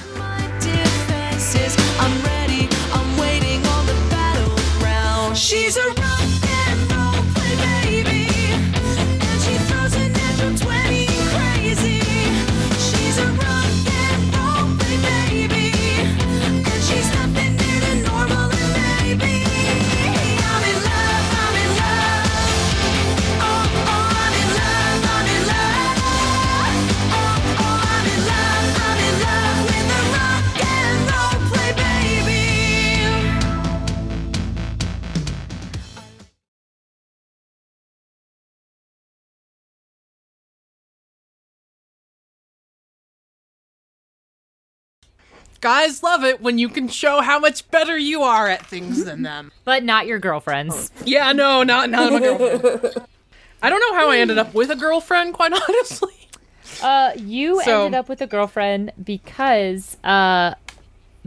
S1: Guys love it when you can show how much better you are at things than them.
S3: But not your girlfriends.
S1: Yeah, no, not not my girlfriend. I don't know how I ended up with a girlfriend, quite honestly.
S3: Uh, you
S1: So-
S3: ended up with a girlfriend because uh,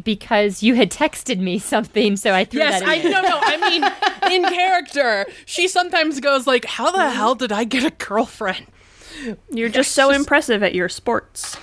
S3: because you had texted me something, so I threw
S1: Yes,
S3: that
S1: I
S3: in.
S1: no no. I mean, in character, she sometimes goes like, "How the hell did I get a girlfriend?"
S6: You're just so impressive at your sports.